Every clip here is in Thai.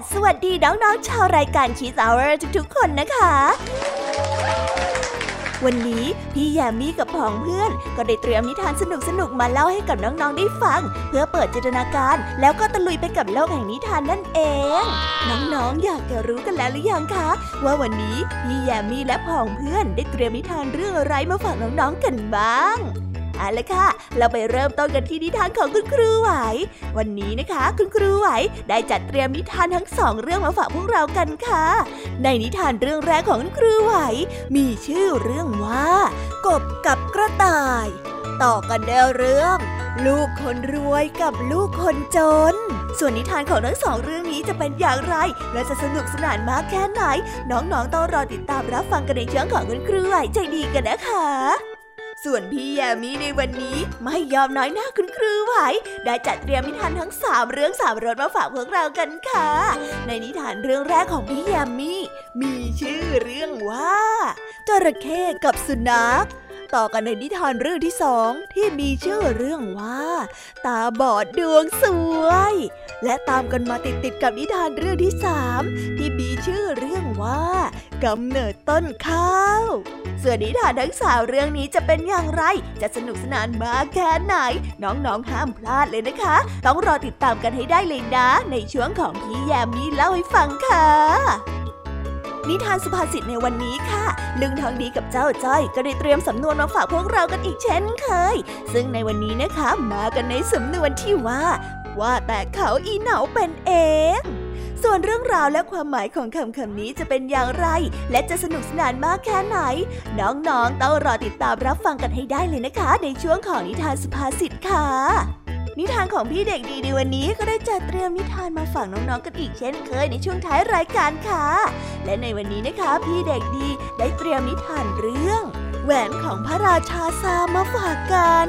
ดสวัสดีน้องๆชาวรายการ Kiss Hour ทุกๆคนนะคะ วันนี้พี่แยมมี่กับผองเพื่อนก็ได้เตรียมนิทานสนุกๆมาเล่าให้กับน้องๆได้ฟัง เพื่อเปิดจินตนาการ แล้วก็ตะลุยไปกับโลกแห่งนิทานนั่นเอง น้องๆอยากจะรู้กันแล้วหรือยังคะ ว่าวันนี้พี่แยมมี่และผองเพื่อนได้เตรียมนิทานเรื่องอะไรมาฝากน้องๆกันบ้าง เอาละค่ะ เราไปเริ่มต้นกันที่นิทานของคุณครูไหว วันนี้นะคะ คุณครูไหวได้จัดเตรียมนิทานทั้งสองเรื่องมาฝากพวกเรากันค่ะ ในนิทานเรื่องแรกของคุณครูไหว มีชื่อเรื่องว่า กบกับกระต่าย ต่อกันได้เรื่องลูกคนรวยกับลูกคนจน ส่วนนิทานของทั้งสองเรื่องนี้จะเป็นอย่างไร และจะสนุกสนานมากแค่ไหน น้องๆต้องรอติดตามรับฟังกันในช่องของคุณครูไหวใจดีกันนะคะ ส่วนพี่แยมมี่ในวันนี้ไม่ยอมน้อยหน้าคุณครูไหวได้จัดเตรียมนิทานทั้งสามเรื่องสามรสมาฝากพวกเรากันค่ะ ในนิทานเรื่องแรกของพี่แยมมี่มีชื่อเรื่องว่าจระเข้กับสุนัขต่อกันในนิทานเรื่องที่สองที่มีชื่อเรื่องว่า ตาบอดดวงสวย และตามกันมาติดๆกับนิทานเรื่องที่สามที่มีชื่อเรื่องว่า กำเนิดต้นข้าว ส่วนนิทานทั้งสามเรื่องนี้จะเป็นอย่างไร จะสนุกสนานมากแค่ไหน น้องๆห้ามพลาดเลยนะคะ ต้องรอติดตามกันให้ได้เลยนะ ในช่วงของพี่แยมมี่เล่าให้ฟังค่ะนิทานสุภาษิตในวันนี้ค่ะ ลุงทองดีกับเจ้าจ้อยก็ได้เตรียมสำนวนมาฝากพวกเรากันอีกเช่นเคย ซึ่งในวันนี้นะคะมากันในสำนวนที่ว่า ว่าแต่เขาอีเหนาเป็นเอง ส่วนเรื่องราวและความหมายของคำคำนี้จะเป็นอย่างไร และจะสนุกสนานมากแค่ไหน น้องๆต้องรอติดตามรับฟังกันให้ได้เลยนะคะ ในช่วงของนิทานสุภาษิตค่ะนิทานของพี่เด็กดีในวันนี้ก็ได้จัดเตรียมนิทานมาฝากน้องๆกันอีกเช่นเคยในช่วงท้ายรายการค่ะ และในวันนี้นะคะ พี่เด็กดีได้เตรียมนิทานเรื่อง แหวนของพระราชาซามาฝากกัน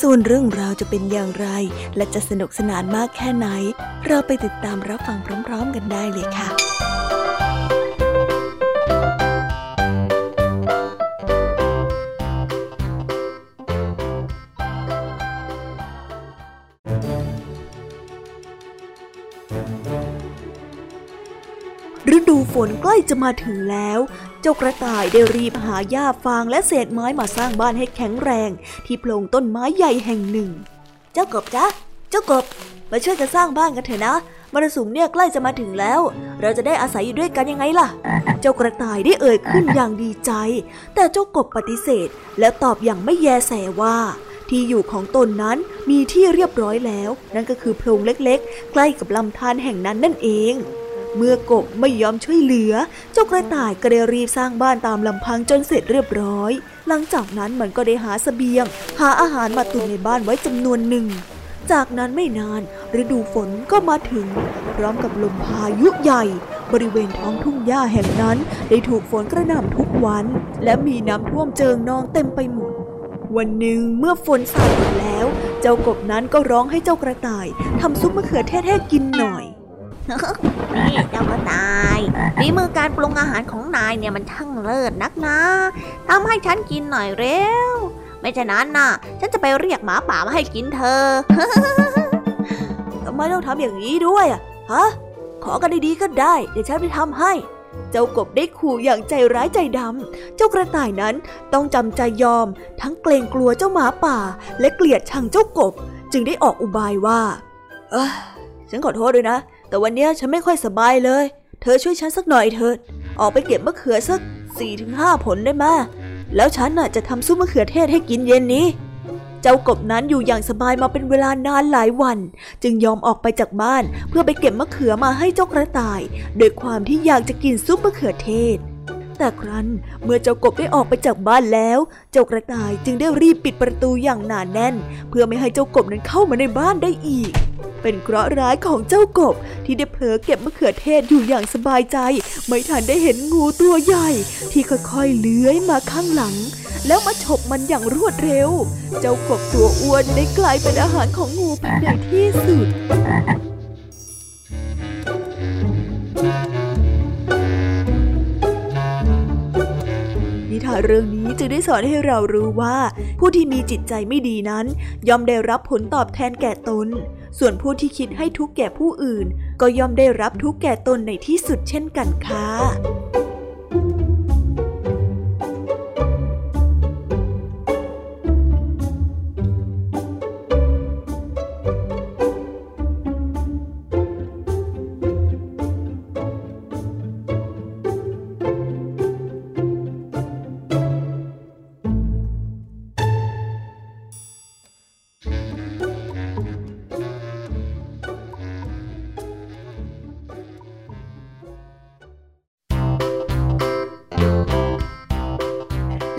ส่วนเรื่องราวจะเป็นอย่างไร และจะสนุกสนานมากแค่ไหน เราไปติดตามรับฟังพร้อม ๆ กันได้เลยค่ะฤดูฝนใกล้จะมาถึงแล้ว เจ้ากระต่ายได้รีบหาหญ้าฟางและเศษไม้มาสร้างบ้านให้แข็งแรง ที่โพรงต้นไม้ใหญ่แห่งหนึ่ง เจ้ากบจ๊ะ เจ้ากบ มาช่วยกันสร้างบ้านกันเถอะนะ มรสุมเนี่ยใกล้จะมาถึงแล้ว เราจะได้อาศัยอยู่ด้วยกันยังไงล่ะ เจ้ากระต่ายได้เอ่ยขึ้นอย่างดีใจ แต่เจ้ากบปฏิเสธ และตอบอย่างไม่แยแสว่าที่อยู่ของตนนั้นมีที่เรียบร้อยแล้ว นั่นก็คือโพรงเล็กๆ ใกล้กับลำธารแห่งนั้นนั่นเอง เมื่อกบไม่ยอมช่วยเหลือ เจ้ากระต่ายก็ได้รีบสร้างบ้านตามลำพังจนเสร็จเรียบร้อย หลังจากนั้นมันก็ได้หาสเสบียง หาอาหารมาตุนในบ้านไว้จำนวนหนึ่ง จากนั้นไม่นานฤดูฝนก็มาถึง พร้อมกับลมพายุใหญ่ บริเวณท้องทุ่งหญ้าแห่งนั้น ได้ถูกฝนกระหน่ำทุกวัน และมีน้ำท่วมเจิงนองเต็มไปหมดวันหนึ่งเมื่อฝนสาดมาแล้ว เจ้ากบนั้นก็ร้องให้เจ้ากระต่ายทำซุปมะเขือเทศให้กินหน่อย นี่เจ้ากระต่ายฝีมือการปรุงอาหารของนายเนี่ยมันช่างเลิศนักนะทำให้ฉันกินหน่อยเร็ว ไม่ฉะนั้นน่ะ ฉันจะไปเรียกหมาป่ามาให้กินเธอทำไมต้องทำอย่างนี้ด้วยอะฮะ ขอกันดีๆก็ได้ เดี๋ยวฉันไปทำให้ เจ้ากบได้ขู่อย่างใจร้ายใจดำ เจ้ากระต่ายนั้นต้องจำใจยอม ทั้งเกรงกลัวเจ้าหมาป่า และเกลียดชังเจ้ากบ จึงได้ออกอุบายว่า เออฉันขอโทษด้วยนะ แต่วันนี้ฉันไม่ค่อยสบายเลย เธอช่วยฉันสักหน่อยเถิด ออกไปเก็บมะเขือสักสี่ถึงห้าผลได้มา แล้วฉันน่ะจะทำซุปมะเขือเทศให้กินเย็นนี้ เจ้ากบนั้นอยู่อย่างสบายมาเป็นเวลานานหลายวัน จึงยอมออกไปจากบ้านเพื่อไปเก็บมะเขือมาให้เจ้ากระต่ายโดยความที่อยากจะกินซุปมะเขือเทศแต่ครั้นเมื่อเจ้ากบได้ออกไปจากบ้านแล้ว เจ้ากระต่ายจึงได้รีบปิดประตูอย่างหนาแน่น เพื่อไม่ให้เจ้ากบนั้นเข้ามาในบ้านได้อีก เป็นเคราะห์ร้ายของเจ้ากบ ที่ได้เผลอเก็บมะเขือเทศอยู่อย่างสบายใจ ไม่ทันได้เห็นงูตัวใหญ่ ที่ค่อยๆเลื้อยมาข้างหลัง แล้วมาฉกมันอย่างรวดเร็ว เจ้ากบตัวอ้วนได้กลายเป็นอาหารของงูไปในที่สุดนิทานเรื่องนี้จึงได้สอนให้เรารู้ว่า ผู้ที่มีจิตใจไม่ดีนั้น ย่อมได้รับผลตอบแทนแก่ตน ส่วนผู้ที่คิดให้ทุกข์แก่ผู้อื่น ก็ย่อมได้รับทุกข์แก่ตนในที่สุดเช่นกันค่ะ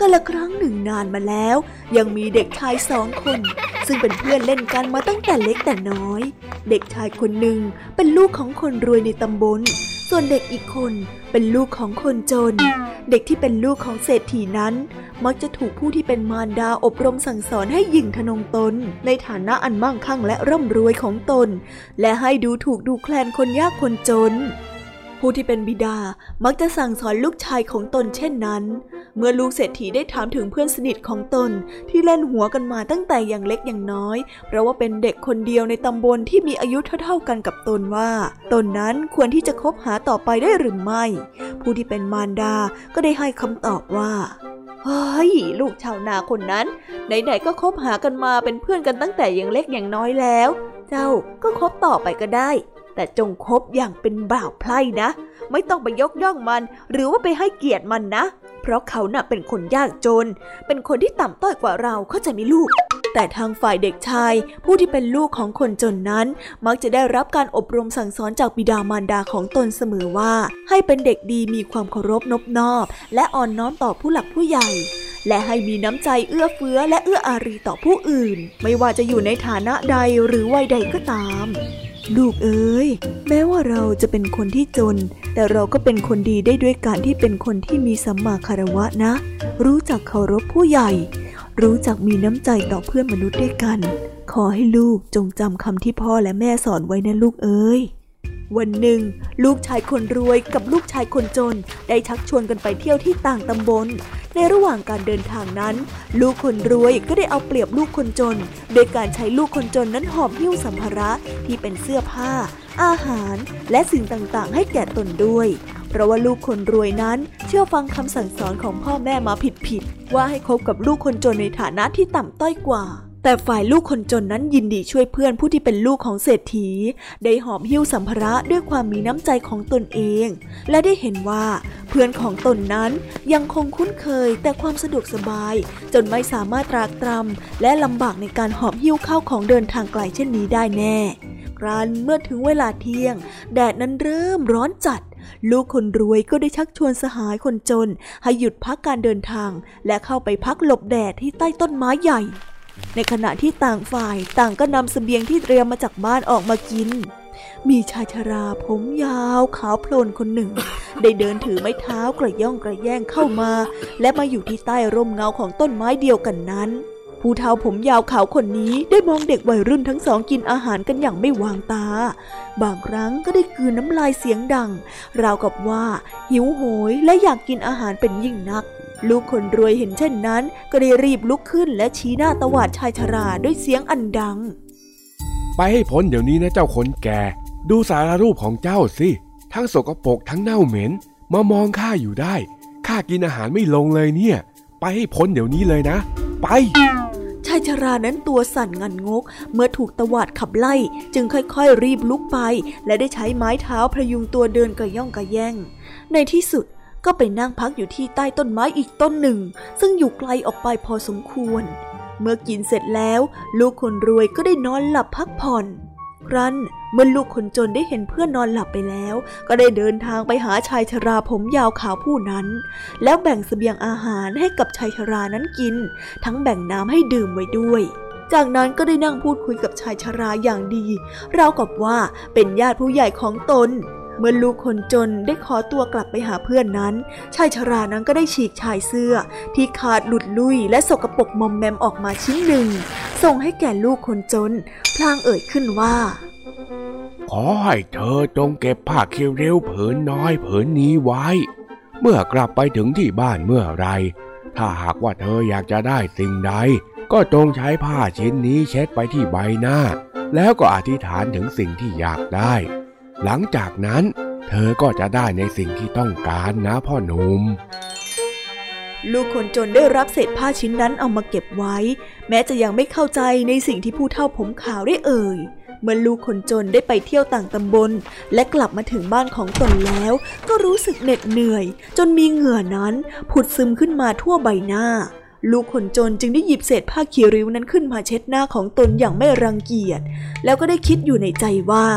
ก็ละครั้งหนึ่งนานมาแล้ว ยังมีเด็กชายสองคน ซึ่งเป็นเพื่อนเล่นกันมาตั้งแต่เล็กแต่น้อย เด็กชายคนหนึ่งเป็นลูกของคนรวยในตำบล ส่วนเด็กอีกคนเป็นลูกของคนจน เด็กที่เป็นลูกของเศรษฐีนั้น มักจะถูกผู้ที่เป็นมารดาอบรมสั่งสอนให้หยิ่งทนงตน ในฐานะอันมั่งคั่งและร่ำรวยของตน และให้ดูถูกดูแคลนคนยากคนจน ผู้ที่เป็นบิดามักจะสั่งสอนลูกชายของตนเช่นนั้น เมื่อลูกเศรษฐีได้ถามถึงเพื่อนสนิทของตนที่เล่นหัวกันมาตั้งแต่อย่างเล็กอย่างน้อย เพราะว่าเป็นเด็กคนเดียวในตำบลที่มีอายุเท่าๆกันกับตนว่า ตนนั้นควรที่จะคบหาต่อไปได้หรือไม่ ผู้ที่เป็นมารดาก็ได้ให้คำตอบว่าเฮ้ยลูกชาวนาคนนั้น ไหนๆก็คบหากันมาเป็นเพื่อนกันตั้งแต่ยังเล็กอย่างน้อยแล้ว เจ้าก็คบต่อไปก็ได้ แต่จงคบอย่างเป็นบ่าวไพร่นะ ไม่ต้องไปยกย่องมัน หรือว่าไปให้เกียรติมันนะ เพราะเขาน่ะเป็นคนยากจน เป็นคนที่ต่ำต้อยกว่าเราเข้าใจไหมลูกแต่แต่ทางฝ่ายเด็กชาย ผู้ที่เป็นลูกของคนจนนั้น มักจะได้รับการอบรมสั่งสอนจากบิดามารดาของตนเสมอว่า ให้เป็นเด็กดีมีความเคารพนบนอบ และอ่อนน้อมต่อผู้หลักผู้ใหญ่ และให้มีน้ำใจเอื้อเฟื้อและเอื้ออารีต่อผู้อื่น ไม่ว่าจะอยู่ในฐานะใดหรือวัยใดก็ตาม ลูกเอ๋ยแม้ว่าเราจะเป็นคนที่จน แต่เราก็เป็นคนดีได้ด้วยการที่เป็นคนที่มีสัมมาคารวะนะ รู้จักเคารพผู้ใหญ่ รู้จักมีน้ำใจต่อเพื่อนมนุษย์ด้วยกัน ขอให้ลูกจงจำคำที่พ่อและแม่สอนไว้นะลูกเอ้ย วันหนึ่ง ลูกชายคนรวยกับลูกชายคนจน ได้ชักชวนกันไปเที่ยวที่ต่างตำบล ในระหว่างการเดินทางนั้น ลูกคนรวยก็ได้เอาเปรียบลูกคนจน โดยการใช้ลูกคนจนนั้นหอบหิ้วสัมภาระที่เป็นเสื้อผ้า อาหาร และสิ่งต่างๆ ให้แก่ตนด้วย เพราะว่าลูกคนรวยนั้นเชื่อฟังคำสั่งสอนของพ่อแม่มาผิดๆว่าให้คบกับลูกคนจนในฐานะที่ต่ำต้อยกว่า แต่ฝ่ายลูกคนจนนั้นยินดีช่วยเพื่อนผู้ที่เป็นลูกของเศรษฐี ได้หอบหิ้วสัมภาระด้วยความมีน้ำใจของตนเอง และได้เห็นว่าเพื่อนของตนนั้นยังคงคุ้นเคยแต่ความสะดวกสบาย จนไม่สามารถตรากตรำและลำบากในการหอบหิ้วข้าวของเดินทางไกลเช่นนี้ได้แน่ครั้นเมื่อถึงเวลาเที่ยง แดดนั้นเริ่มร้อนจัด ลูกคนรวยก็ได้ชักชวนสหายคนจน ให้หยุดพักการเดินทาง และเข้าไปพักหลบแดดที่ใต้ต้นไม้ใหญ่ ในขณะที่ต่างฝ่ายต่างก็นำสเสบียงที่เตรียมมาจากบ้านออกมากิน มีชายชราผมยาวขาวโพลนคนหนึ่ง ได้เดินถือไม้เท้ากระย่องกระแย่งเข้ามา และมาอยู่ที่ใต้ร่มเงาของต้นไม้เดียวกันนั้น ผู้เฒ่าผมยาวขาวคนนี้ได้มองเด็กวัยรุ่นทั้งสองกินอาหารกันอย่างไม่วางตา บางครั้งก็ได้กืนน้ำลายเสียงดัง ราวกับว่าหิวโหยและอยากกินอาหารเป็นยิ่งนัก ลูกคนรวยเห็นเช่นนั้น ก็ได้รีบลุกขึ้นและชี้หน้าตวาดชายชราด้วยเสียงอันดัง ไปให้พ้นเดี๋ยวนี้นะเจ้าคนแก่ ดูสารรูปของเจ้าสิ ทั้งสกปรกทั้งเน่าเหม็น มามองข้าอยู่ได้ ข้ากินอาหารไม่ลงเลยเนี่ย ไปให้พ้นเดี๋ยวนี้เลยนะ ไปชายชรานั้นตัวสั่นงันงก เมื่อถูกตวาดขับไล่ จึงค่อยๆ รีบลุกไป และได้ใช้ไม้เท้าพยุงตัวเดินกระย่องกระแย่ง ในที่สุด ก็ไปนั่งพักอยู่ที่ใต้ต้นไม้อีกต้นหนึ่ง ซึ่งอยู่ไกลออกไปพอสมควร เมื่อกินเสร็จแล้ว ลูกคนรวยก็ได้นอนหลับพักผ่อน ครั้นเมื่อลูกคนจนได้เห็นเพื่อนนอนหลับไปแล้ว ก็ได้เดินทางไปหาชายชราผมยาวขาวผู้นั้น แล้วแบ่งสเสบียงอาหารให้กับชายชรานั้นกิน ทั้งแบ่งน้ำให้ดื่มไว้ด้วยจากนั้นก็ได้นั่งพูดคุยกับชายชราอย่างดีราวกับว่าเป็นญาติผู้ใหญ่ของตน เมื่อลูกคนจนได้ขอตัวกลับไปหาเพื่อนนั้น ชายชรานั้นก็ได้ฉีกชายเสื้อ ที่ขาดหลุดลุ่ยและสกปรกมอมแมมออกมาชิ้นหนึ่ง ส่งให้แก่ลูกคนจน พลางเอ่ยขึ้นว่า ขอให้เธอจงเก็บผ้าเคียวเร็วผืนน้อยผืนนี้ไว้ เมื่อกลับไปถึงที่บ้านเมื่อไร ถ้าหากว่าเธออยากจะได้สิ่งใด ก็จงใช้ผ้าชิ้นนี้เช็ดไปที่ใบหน้า แล้วก็อธิษฐานถึงสิ่งที่อยากได้ หลังจากนั้น เธอก็จะได้ในสิ่งที่ต้องการนะพ่อหนุ่มลูกคนจนได้รับเศษผ้าชิ้นนั้นเอามาเก็บไว้ แม้จะยังไม่เข้าใจในสิ่งที่ผู้เฒ่าผมขาวได้เอ่ยเมื่อลูกคนจนได้ไปเที่ยวต่างตำบล และกลับมาถึงบ้านของตนแล้ว ก็รู้สึกเหน็ดเหนื่อย จนมีเหงื่อนั้น ผุดซึมขึ้นมาทั่วใบหน้า ลูกคนจนจึงได้หยิบเศษผ้าคีริ้วนั้นขึ้นมาเช็ดหน้าของตนอย่างไม่รังเกียจแล้วก็ได้คิดอยู่ในใจว่า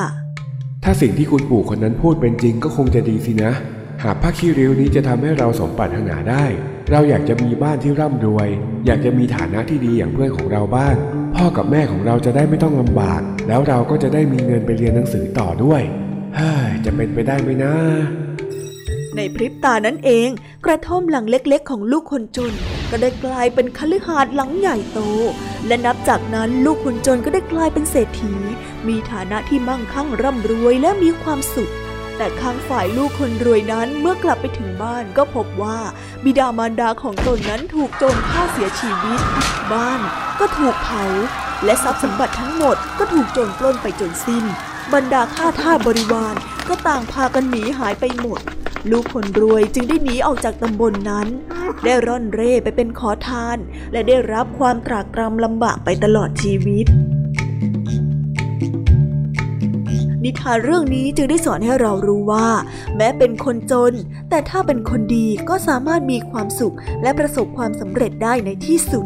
ถ้าสิ่งที่คุณปู่คนนั้นพูดเป็นจริงก็คงจะดีสินะ หากผ้าคีริ้วนี้จะทำให้เราสมปรารถนาได้ เราอยากจะมีบ้านที่ร่ำรวย อยากจะมีฐานะที่ดีอย่างเพื่อนของเราบ้าง พ่อกับแม่ของเราจะได้ไม่ต้องลำบาก แล้วเราก็จะได้มีเงินไปเรียนหนังสือต่อด้วยเฮ้ยจะเป็นไปได้ไหมนะ ในพริบตานั้นเอง กระท่อมหลังเล็กๆ ของลูกคนจน ก็ได้กลายเป็นคฤหาสน์หลังใหญ่โต และนับจากนั้นลูกคนจนก็ได้กลายเป็นเศรษฐี มีฐานะที่มั่งคั่งร่ำรวยและมีความสุข แต่ข้างฝ่ายลูกคนรวยนั้นเมื่อกลับไปถึงบ้านก็พบว่า บิดามารดาของตนนั้นถูกโจรฆ่าเสียชีวิต บ้านก็ถูกเผา และทรัพย์สมบัติทั้งหมดก็ถูกโจรปล้นไปจนสิ้น บรรดาข้าทาสบริวารก็ต่างพากันหนีหายไปหมด ลูกคนรวยจึงได้หนีออกจากตำบลนนั้น ได้ร่อนเร่ไปเป็นขอทาน และได้รับความตรากตรำลำบากไปตลอดชีวิต นิทานเรื่องนี้จึงได้สอนให้เรารู้ว่า แม้เป็นคนจน แต่ถ้าเป็นคนดีก็สามารถมีความสุขและประสบความสำเร็จได้ในที่สุด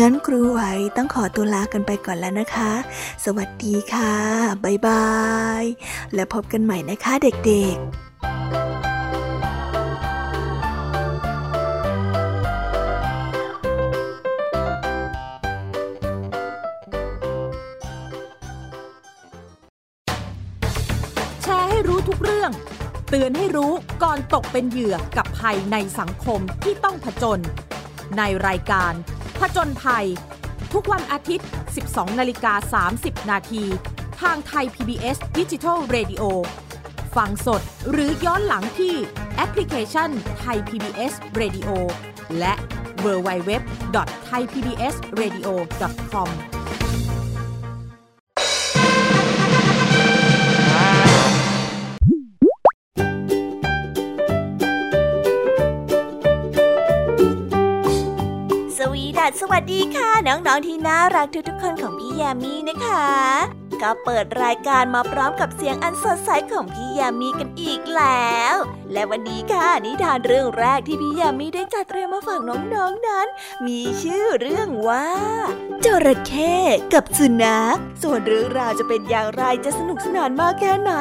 งั้นครูไหวต้องขอตัวลากันไปก่อนแล้วนะคะ สวัสดีค่ะ บ๊ายบาย และพบกันใหม่นะคะเด็กๆเตือนให้รู้ก่อนตกเป็นเหยื่อกับภัยในสังคมที่ต้องผจญในรายการ ผจญภัย ทุกวันอาทิตย์ 12 นาฬิกา 30 นาทีทางไทย PBS d i g i ดิจิ Radio ฟังสดหรือย้อนหลังที่แอปพลิเคชันไทย PBS Radio และ w w w t สวัสดีค่ะ น้องๆที่น่ารักทุกๆคนของพี่แยมมี่นะคะ ก็เปิดรายการมาพร้อมกับเสียงอันสดใสของพี่แยมมี่กันอีกแล้ว และวันนี้ค่ะนิทานเรื่องแรกที่พี่แยมมี่ได้จัดเตรียมมาฝากน้องๆนนั้น มีชื่อเรื่องว่าจระเข้กับสุนัขส่วนเรื่องราวจะเป็นอย่างไรจะสนุกสนานมากแค่ไหน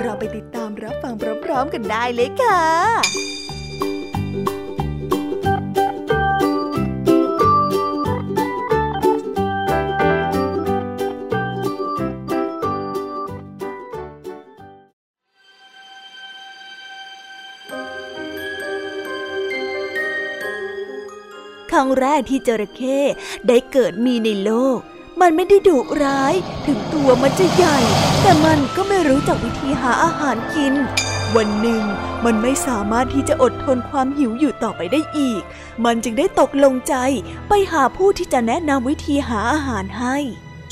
เราไปติดตามรับฟังพร้อมๆกันได้เลยค่ะ รั้งแรกที่จระเข้ได้เกิดมีในโลก มันไม่ได้ดุร้าย ถึงตัวมันจะใหญ่ แต่มันก็ไม่รู้จักวิธีหาอาหารกิน วันหนึ่ง มันไม่สามารถที่จะอดทนความหิวอยู่ต่อไปได้อีก มันจึงได้ตกลงใจไปหาผู้ที่จะแนะนำวิธีหาอาหารให้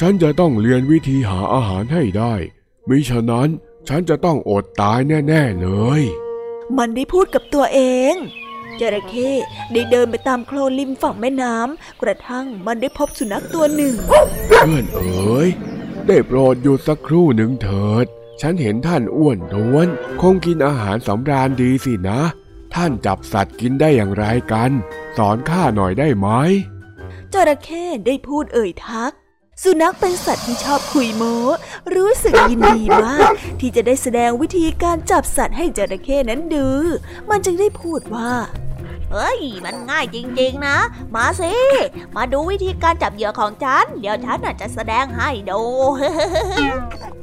ฉันจะต้องเรียนวิธีหาอาหารให้ได้มิฉะนั้นฉันจะต้องอดตายแน่ ๆ เลย มันได้พูดกับตัวเอง จระเข้ได้เดินไปตามโคลนริมฝั่งแม่น้ำกระทั่งมันได้พบสุนัขตัวหนึ่ง เพื่อนเอ๋ยได้โปรดหยุดสักครู่หนึ่งเถิด ฉันเห็นท่านอ้วนท้วน คงกินอาหารสำราญดีสินะ ท่านจับสัตว์กินได้อย่างไรกัน สอนข้าหน่อยได้ไหมจระเข้ได้พูดเอ่ยทัก สุนัขเป็นสัตว์ที่ชอบคุยโม้ รู้สึกยินดีมาก ที่จะได้แสดงวิธีการจับสัตว์ให้จระเข้นั้นดูมันจึงได้พูดว่าเฮ้ย มันง่ายจริงๆนะ มาสิ มาดูวิธีการจับเหยื่อของฉัน เดี๋ยวฉันจะแสดงให้ดู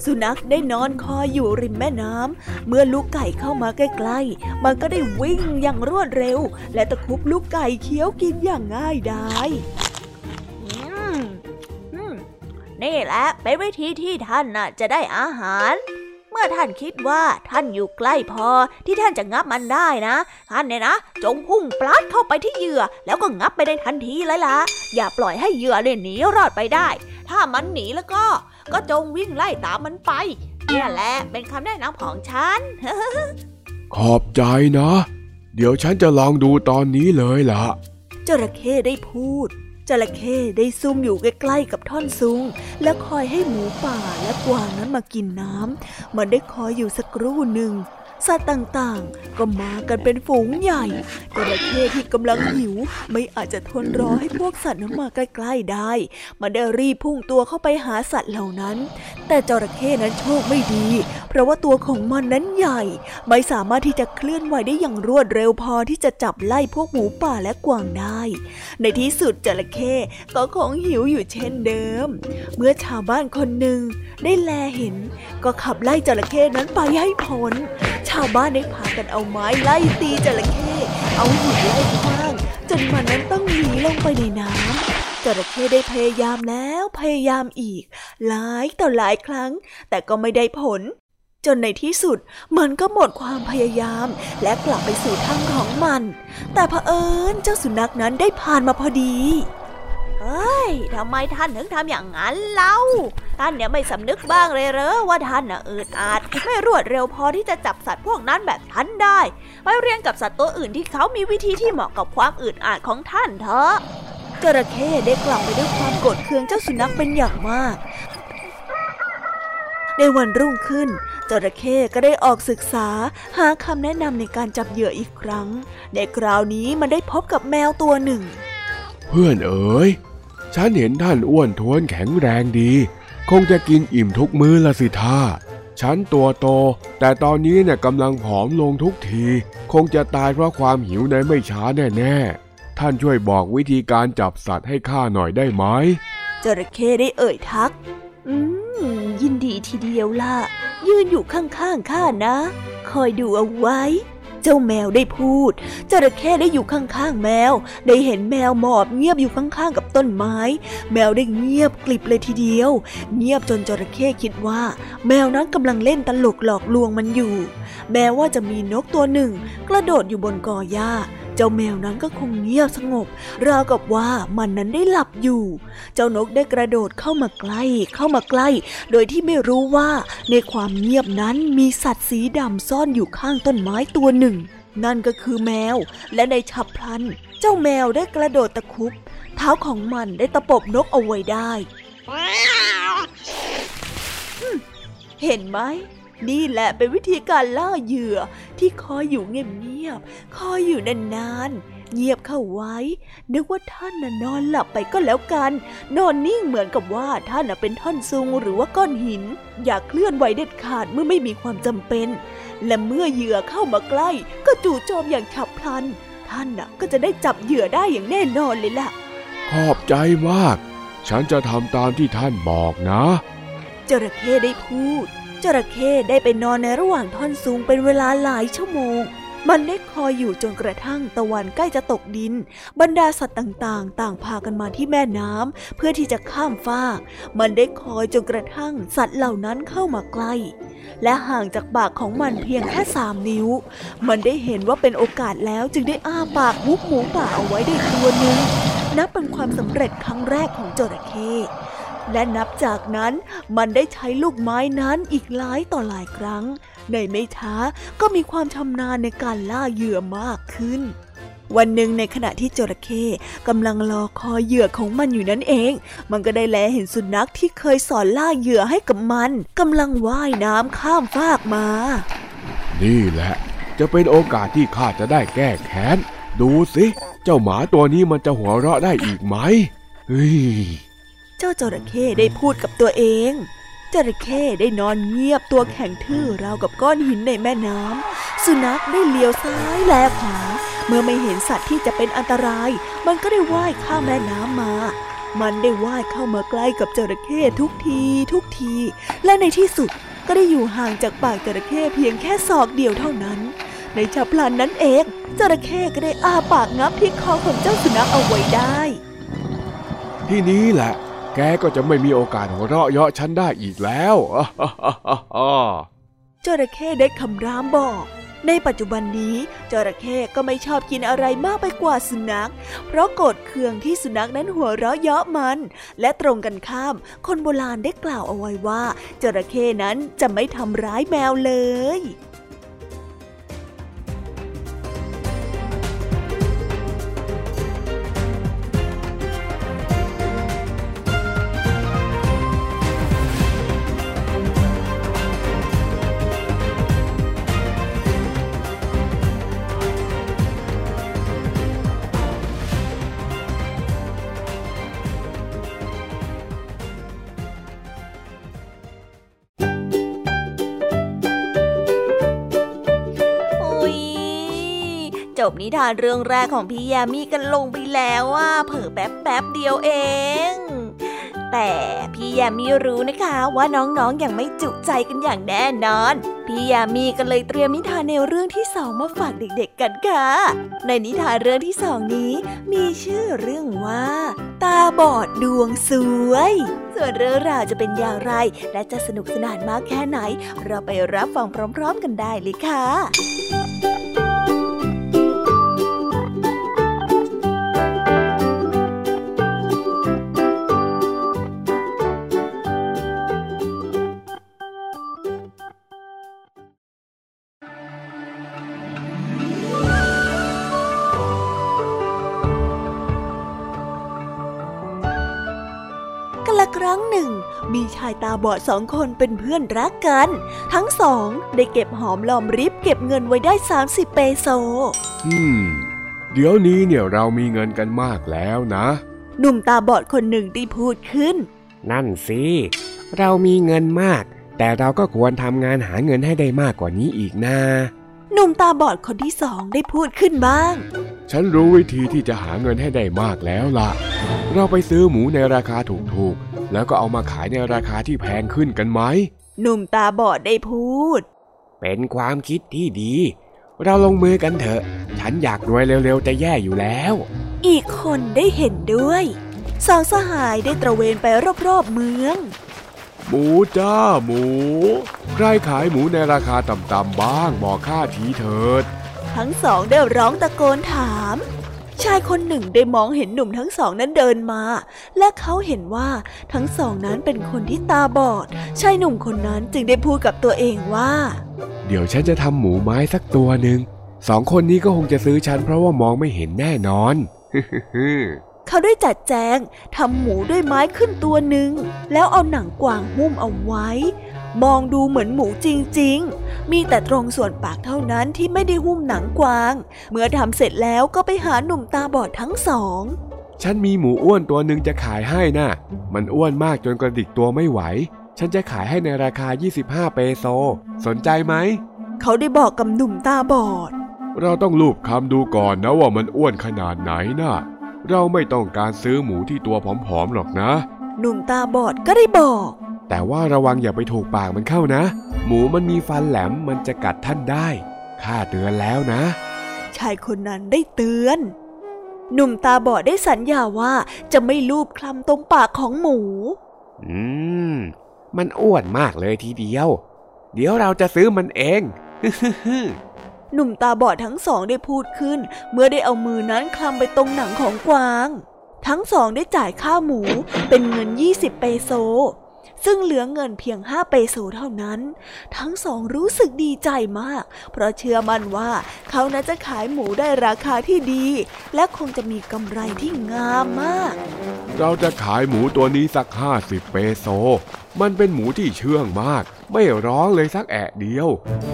สุนัขได้นอนคออยู่ริมแม่น้ำ เมื่อลูกไก่เข้ามาใกล้ๆ มันก็ได้วิ่งอย่างรวดเร็ว และตะคุบลูกไก่เคี้ยวกินอย่างง่ายดาย นี่แหละเป็นวิธีที่ท่านน่ะจะได้อาหาร เมื่อท่านคิดว่าท่านอยู่ใกล้พอที่ท่านจะงับมันได้นะ ท่านเนี่ยนะ จงพุ่งปลัดเข้าไปที่เหยื่อ แล้วก็งับไปในทันทีเลยล่ะ อย่าปล่อยให้เหยื่อเนี่ยหนีรอดไปได้ ถ้ามันหนีแล้วก็ ก็จงวิ่งไล่ตามมันไปนี่แหละเป็นคำแนะนำของฉัน ขอบใจนะ เดี๋ยวฉันจะลองดูตอนนี้เลยล่ะจระเข้ได้พูด จระเข้ได้ซุ่มอยู่ใกล้ๆกับท่อนซุง และคอยให้หมูป่าและกวางนั้นมากินน้ำมันได้คอยอยู่สักครู่หนึ่ง สัตว์ต่างๆ ก็มากันเป็นฝูงใหญ่จระเข้ที่กำลังหิว ไม่อาจจะทนรอให้พวกสัตว์นั้นมาใกล้ๆได้ มันได้รีบพุ่งตัวเข้าไปหาสัตว์เหล่านั้น แต่จระเข้นั้นโชคไม่ดี เพราะว่าตัวของมันนั้นใหญ่ ไม่สามารถที่จะเคลื่อนไหวได้อย่างรวดเร็วพอที่จะจับไล่พวกหมูป่าและกวางได้ ในที่สุดจระเข้ก็คงหิวอยู่เช่นเดิม เมื่อชาวบ้านคนหนึ่งได้แลเห็น ก็ขับไล่จระเข้นั้นไปให้พ้นชาวบ้านได้พากันเอาไม้ไล่ตีจระเข้เอาหินไล่คว้าง จนมันนั้นต้องหนีลงไปในน้ำจระเข้ได้พยายามแล้วพยายามอีก หลายต่อหลายครั้ง แต่ก็ไม่ได้ผล จนในที่สุดมันก็หมดความพยายาม และกลับไปสู่ทางของมัน แต่เผอิญเจ้าสุนัขนั้นได้ผ่านมาพอดี เฮ้ยทำไมท่านถึงทำอย่างนั้นเล่า ท่านเนี่ยไม่สำนึกบ้างเลยเหรอว่าท่านน่ะอืดอาดไม่รวดเร็วพอที่จะจับสัตว์พวกนั้นแบบฉันได้ ไปเรียนกับสัตว์ตัวอื่นที่เขามีวิธีที่เหมาะกับความอืดอาดของท่านเถอะจระเข้ได้กลับไปด้วยความโกรธเคืองเจ้าสุนัขเป็นอย่างมาก ในวันรุ่งขึ้นจระเข้ก็ได้ออกศึกษาหาคำแนะนำในการจับเหยื่ออีกครั้ง ในคราวนี้มันได้พบกับแมวตัวหนึ่ง เพื่อนเอ๋ย ฉันเห็นท่านอ้วนท้วนแข็งแรงดี คงจะกินอิ่มทุกมื้อละสิท่า ฉันตัวโต แต่ตอนนี้เนี่ยกำลังผอมลงทุกที คงจะตายเพราะความหิวในไม่ช้าแน่ๆ ท่านช่วยบอกวิธีการจับสัตว์ให้ข้าหน่อยได้ไหมจระเข้ได้เอ่ยทัก อืม ยินดีทีเดียวล่ะ ยืนอยู่ข้างๆข้านะ คอยดูเอาไว้ เจ้าแมวได้พูดจระเข้ได้อยู่ข้างๆแมว ได้เห็นแมวหมอบเงียบอยู่ข้างๆกับต้นไม้ แมวได้เงียบกลิบเลยทีเดียว เงียบจนจระเข้คิดว่า แมวนั้นกำลังเล่นตลกหลอกลวงมันอยู่ แม้ว่าจะมีนกตัวหนึ่ง กระโดดอยู่บนกอหญ้า จ้าแมวนั้นก็คงเงียบสงบ ราวกับว่ามันนั้นได้หลับอยู่ เจ้านกได้กระโดดเข้ามาใกล้ เข้ามาใกล้ โดยที่ไม่รู้ว่าในความเงียบนั้นมีสัตว์สีดำซ่อนอยู่ข้างต้นไม้ตัวหนึ่ง นั่นก็คือแมว และในฉับพลัน เจ้าแมวได้กระโดดตะคุบ เท้าของมันได้ตะปบนกเอาไว้ได้ฮึ่มเห็นไหม นี่แหละเป็นวิธีการล่าเหยื่อที่คอยอยู่เงียบๆ คอยอยู่นานๆ เงียบเข้าไว้ นึกว่าท่านน่ะนอนหลับไปก็แล้วกัน นอนนิ่งเหมือนกับว่าท่านน่ะเป็นท่อนซุงหรือว่าก้อนหิน อย่าเคลื่อนไหวเด็ดขาดเมื่อไม่มีความจำเป็น และเมื่อเหยื่อเข้ามาใกล้ ก็จู่โจมอย่างฉับพลัน ท่านน่ะก็จะได้จับเหยื่อได้อย่างแน่นอนเลยล่ะ ขอบใจมาก ฉันจะทำตามที่ท่านบอกนะจระเข้ได้พูด จระเข้ได้ไปนอนในระหว่างท่อนสูงเป็นเวลาหลายชั่วโมง มันได้คอยอยู่จนกระทั่งตะวันใกล้จะตกดิน บรรดาสัตว์ต่างๆ ต่างพากันมาที่แม่น้ำเพื่อที่จะข้ามฟาก มันได้คอยจนกระทั่งสัตว์เหล่านั้นเข้ามาใกล้ และห่างจากปากของมันเพียงแค่สามนิ้ว มันได้เห็นว่าเป็นโอกาสแล้วจึงได้อ้าปากมุกหมูป่าเอาไว้ได้ตัวนึงนับเป็นความสำเร็จครั้งแรกของจระเข้ และนับจากนั้นมันได้ใช้ลูกไม้นั้นอีกหลายต่อหลายครั้ง ในไม่ช้าก็มีความชำนาญในการล่าเหยื่อมากขึ้น วันหนึ่งในขณะที่จระเข้กำลังรอคอยเหยื่อของมันอยู่นั่นเอง มันก็ได้แลเห็นสุนัขที่เคยสอนล่าเหยื่อให้กับมันกำลังว่ายน้ำข้ามฟากมา นี่แหละ จะเป็นโอกาสที่ข้าจะได้แก้แค้น ดูสิ เจ้าหมาตัวนี้มันจะหัวเราะได้อีกไหมเฮ้ย เจ้าจระเข้ได้พูดกับตัวเอง จระเข้ได้นอนเงียบตัวแข็งทื่อราวกับก้อนหินในแม่น้ำ สุนัขได้เลี้ยวซ้ายแลขวา เมื่อไม่เห็นสัตว์ที่จะเป็นอันตราย มันก็ได้ว่ายข้ามแม่น้ำมา มันได้ว่ายเข้ามาใกล้กับจระเข้ทุกทีทุกที และในที่สุดก็ได้อยู่ห่างจากปากจระเข้เพียงแค่ศอกเดียวเท่านั้น ในฉับพลันนั้นเองจระเข้ก็ได้อ้าปากงับที่คอของเจ้าสุนัขเอาไว้ได้ ที่นี้แหละ แกก็จะไม่มีโอกาสหัวเราะเยาะฉันได้อีกแล้วจระเข้ได้คำรามบอก ในปัจจุบันนี้จระเข้ก็ไม่ชอบกินอะไรมากไปกว่าสุนัข เพราะโกรธเคืองที่สุนัขนั้นหัวเราะเยาะมัน และตรงกันข้าม คนโบราณได้กล่าวเอาไว้ว่า จระเข้นั้นจะไม่ทำร้ายแมวเลย จบนิทานเรื่องแรกของพี่ยามีกันลงไปแล้วว่าเผลอแป๊บแป๊บเดียวเอง แต่พี่ยามีรู้นะคะว่าน้องๆออย่างไม่จุใจกันอย่างแน่นอน พี่ยามีก็เลยเตรียมนิทานแนวเรื่องที่สองมาฝากเด็กๆกันค่ะ ในนิทานเรื่องที่สองนี้ มีชื่อเรื่องว่า ตาบอดดวงสวย ส่วนเรื่องราวจะเป็นอย่างไร และจะสนุกสนานมากแค่ไหน เราไปรับฟังพร้อม ๆ กันได้เลยค่ะ ชายตาบอดสองคนเป็นเพื่อนรักกัน ทั้งสองได้เก็บหอมรอมริบเก็บเงินไว้ได้ 30 เปโซ อืม เดี๋ยวนี้เนี่ยเรามีเงินกันมากแล้วนะ หนุ่มตาบอดคนหนึ่งได้พูดขึ้น นั่นสิ เรามีเงินมาก แต่เราก็ควรทำงานหาเงินให้ได้มากกว่านี้อีกนะ หนุ่มตาบอดคนที่สองได้พูดขึ้นบ้าง ฉันรู้วิธีที่จะหาเงินให้ได้มากแล้วล่ะ เราไปซื้อหมูในราคาถูกๆ แล้วก็เอามาขายในราคาที่แพงขึ้นกันไหม หนุ่มตาบอดได้พูด เป็นความคิดที่ดี เราลงมือกันเถอะ ฉันอยากรวยเร็วๆจะแย่อยู่แล้ว อีกคนได้เห็นด้วย สองสหายได้ตระเวนไปรอบๆเมือง หมูจ้าหมู ใครขายหมูในราคาต่ำๆบ้างบอกค่าทีเถิด ทั้งสองได้ร้องตะโกนถาม ชายคนหนึ่งได้มองเห็นหนุ่มทั้งสองนั้นเดินมา และเขาเห็นว่าทั้งสองนั้นเป็นคนที่ตาบอด ชายหนุ่มคนนั้นจึงได้พูดกับตัวเองว่า เดี๋ยวฉันจะทำหมูไม้สักตัวหนึ่งสองคนนี้ก็คงจะซื้อฉันเพราะว่ามองไม่เห็นแน่นอน เขาได้จัดแจงทำหมูด้วยไม้ขึ้นตัวหนึ่ง แล้วเอาหนังกวางหุ้มเอาไว้ มองดูเหมือนหมูจริง ๆ มีแต่ตรงส่วนปากเท่านั้นที่ไม่ได้หุ้มหนังกวาง เมื่อทำเสร็จแล้วก็ไปหาหนุ่มตาบอดทั้งสองฉันมีหมูอ้วนตัวหนึ่งจะขายให้นะ่ะ มันอ้วนมากจนกระดิกตัวไม่ไหว ฉันจะขายให้ในราคา 25 เปโซ สนใจไหม เขาได้บอกกับหนุ่มตาบอด เราต้องลูบคำดูก่อนนะว่ามันอ้วนขนาดไหนนะ่ะ เราไม่ต้องการซื้อหมูที่ตัวผอมๆหรอกนะ หนุ่มตาบอดก็ได้บอก แต่ว่าระวังอย่าไปถูกปากมันเข้านะ หมูมันมีฟันแหลมมันจะกัดท่านได้ ข้าเตือนแล้วนะ ชายคนนั้นได้เตือน หนุ่มตาบอดได้สัญญาว่าจะไม่ลูบคลำตรงปากของหมู อืม มันอ้วนมากเลยทีเดียว เดี๋ยวเราจะซื้อมันเอง หนุ่มตาบอดทั้งสองได้พูดขึ้น เมื่อได้เอามือนั้นคลำไปตรงหนังของกวาง ทั้งสองได้จ่ายค่าหมูเป็นเงิน 20 เปโซ ซึ่งเหลือเงินเพียง5เปโซเท่านั้น ทั้งสองรู้สึกดีใจมาก เพราะเชื่อมั่นว่าเขาน่าจะขายหมูได้ราคาที่ดี และคงจะมีกำไรที่งามมาก เราจะขายหมูตัวนี้สักห้าสิบเปโซมันเป็นหมูที่เชื่องมาก ไม่ร้องเลยสักแอะเดียว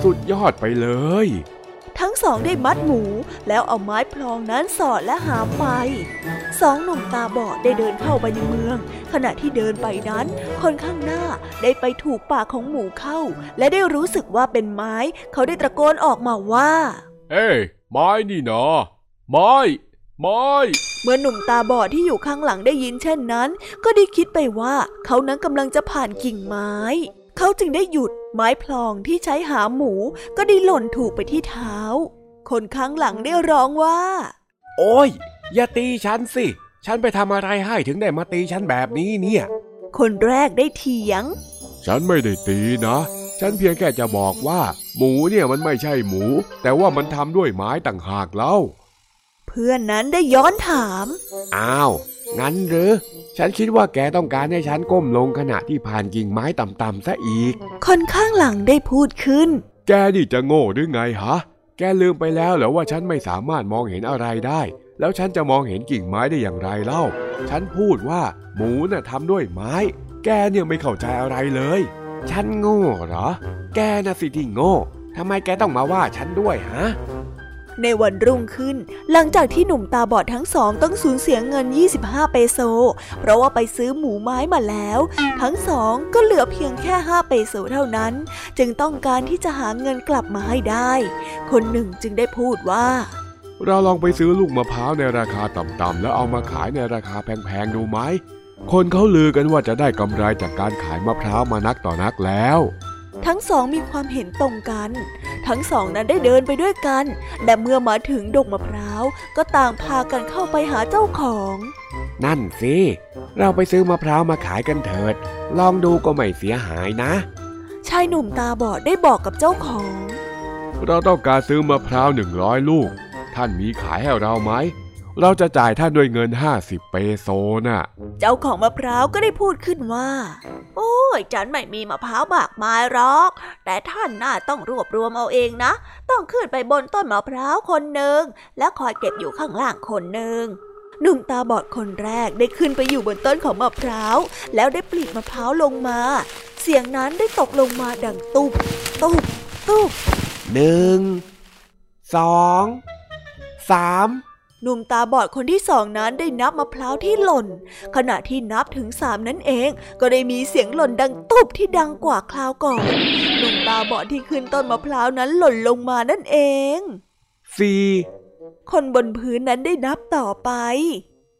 สุดยอดไปเลย ทั้งสองได้มัดหมู แล้วเอาไม้พลองนั้นสอดและหามไป สองหนุ่มตาบอดได้เดินเข้าไปในเมือง ขณะที่เดินไปนั้น คนข้างหน้าได้ไปถูกปากของหมูเข้า และได้รู้สึกว่าเป็นไม้ เขาได้ตะโกนออกมาว่า เอ้ยไม้นี่นะไม้ไม้เมื่อหนุ่มตาบอดที่อยู่ข้างหลังได้ยินเช่นนั้น ก็ได้คิดไปว่า เขานั้นกำลังจะผ่านกิ่งไม้ เขาจึงได้หยุด ไม้พลองที่ใช้หาหมูก็ได้หล่นถูกไปที่เท้า คนข้างหลังได้ร้องว่า โอ้ย อย่าตีฉันสิ ฉันไปทำอะไรให้ถึงได้มาตีฉันแบบนี้เนี่ย คนแรกได้เถียง ฉันไม่ได้ตีนะ ฉันเพียงแค่จะบอกว่า หมูเนี่ยมันไม่ใช่หมู แต่ว่ามันทำด้วยไม้ต่างหากเล่า เพื่อนนั้นได้ย้อนถาม อ้าว งั้นหรือ ฉันคิดว่าแกต้องการให้ฉันก้มลงขณะที่ผ่านกิ่งไม้ต่ำๆซะอีก คนข้างหลังได้พูดขึ้น แกนี่จะโง่หรือไงฮะ แกลืมไปแล้วเหรอว่าฉันไม่สามารถมองเห็นอะไรได้ แล้วฉันจะมองเห็นกิ่งไม้ได้อย่างไรเล่า ฉันพูดว่า หมูน่ะทำด้วยไม้ แกเนี่ยไม่เข้าใจอะไรเลย ฉันโง่เหรอ แกน่ะสิที่โง่ทำไมแกต้องมาว่าฉันด้วยฮะ ในวันรุ่งขึ้น หลังจากที่หนุ่มตาบอดทั้งสองต้องสูญเสียเงิน 25 เปโซ เพราะว่าไปซื้อหมูไม้มาแล้ว ทั้งสองก็เหลือเพียงแค่ 5 เปโซเท่านั้น จึงต้องการที่จะหาเงินกลับมาให้ได้ คนหนึ่งจึงได้พูดว่าเราลองไปซื้อลูกมะพร้าวในราคาต่ำๆแล้วเอามาขายในราคาแพงๆดูไหม คนเขาลือกันว่าจะได้กำไรจากการขายมะพร้าวมานักต่อนักแล้ว ทั้งสองมีความเห็นตรงกัน ทั้งสองนั้นได้เดินไปด้วยกัน และเมื่อมาถึงดงมะพร้าว ก็ต่างพากันเข้าไปหาเจ้าของ นั่นสิ เราไปซื้อมะพร้าวมาขายกันเถิด ลองดูก็ไม่เสียหายนะ ชายหนุ่มตาบอดได้บอกกับเจ้าของ เราต้องการซื้อมะพร้าวหนึ่งร้อยลูก ท่านมีขายให้เราไหม เราจะจ่ายท่านด้วยเงิน 50 เปโซน่ะ เจ้าของมะพร้าวก็ได้พูดขึ้นว่า โอ้ยฉันไม่มีมะพร้าวมากมายหรอก แต่ท่านน่าต้องรวบรวมเอาเองนะ ต้องขึ้นไปบนต้นมะพร้าวคนหนึ่ง และคอยเก็บอยู่ข้างล่างคนหนึ่งหนุ่มตาบอดคนแรกได้ขึ้นไปอยู่บนต้นของมะพร้าว แล้วได้ปลีกมะพร้าวลงมา เสียงนั้นได้ตกลงมาดังตุบตุบตุบหนึ่งสองสาม หนุ่มตาบอดคนที่สองนั้นได้นับมะพร้าวที่หล่น ขณะที่นับถึงสามนั่นเอง ก็ได้มีเสียงหล่นดังตุบที่ดังกว่าคราวก่อน หนุ่มตาบอดที่ขึ้นต้นมะพร้าวนั้นหล่นลงมานั่นเองสี่คนบนพื้นนั้นได้นับต่อไป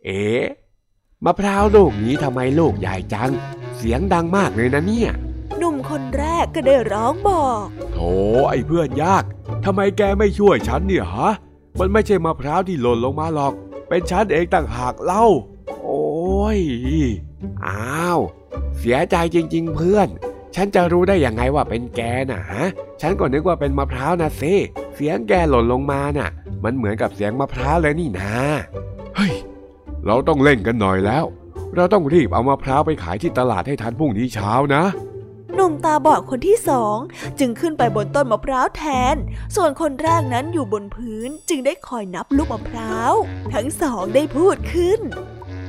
เอ๋มะพร้าวลูกนี้ทำไมลูกใหญ่จัง เสียงดังมากเลยนะเนี่ยหนุ่มคนแรกก็ได้ร้องบอก โถไอ้เพื่อนยากทำไมแกไม่ช่วยฉันเนี่ยฮะ มันไม่ใช่มะพร้าวที่หล่นลงมาหรอก เป็นฉันเองต่างหากเล่า โอ้ย อ้าว เสียใจจริง ๆ เพื่อน ฉันจะรู้ได้ยังไงว่าเป็นแกน่ะฮะ ฉันก็นึกว่าเป็นมะพร้าวนะเซเสียงแกหล่นลงมาน่ะ มันเหมือนกับเสียงมะพร้าวเลยนี่นะเฮ้ย เราต้องเล่นกันหน่อยแล้ว เราต้องรีบเอามะพร้าวไปขายที่ตลาดให้ทันพรุ่งนี้เช้านะ หนุ่มตาบอดคนที่สองจึงขึ้นไปบนต้นมะพร้าวแทน ส่วนคนแรกนั้นอยู่บนพื้นจึงได้คอยนับลูกมะพร้าว ทั้งสองได้พูดขึ้น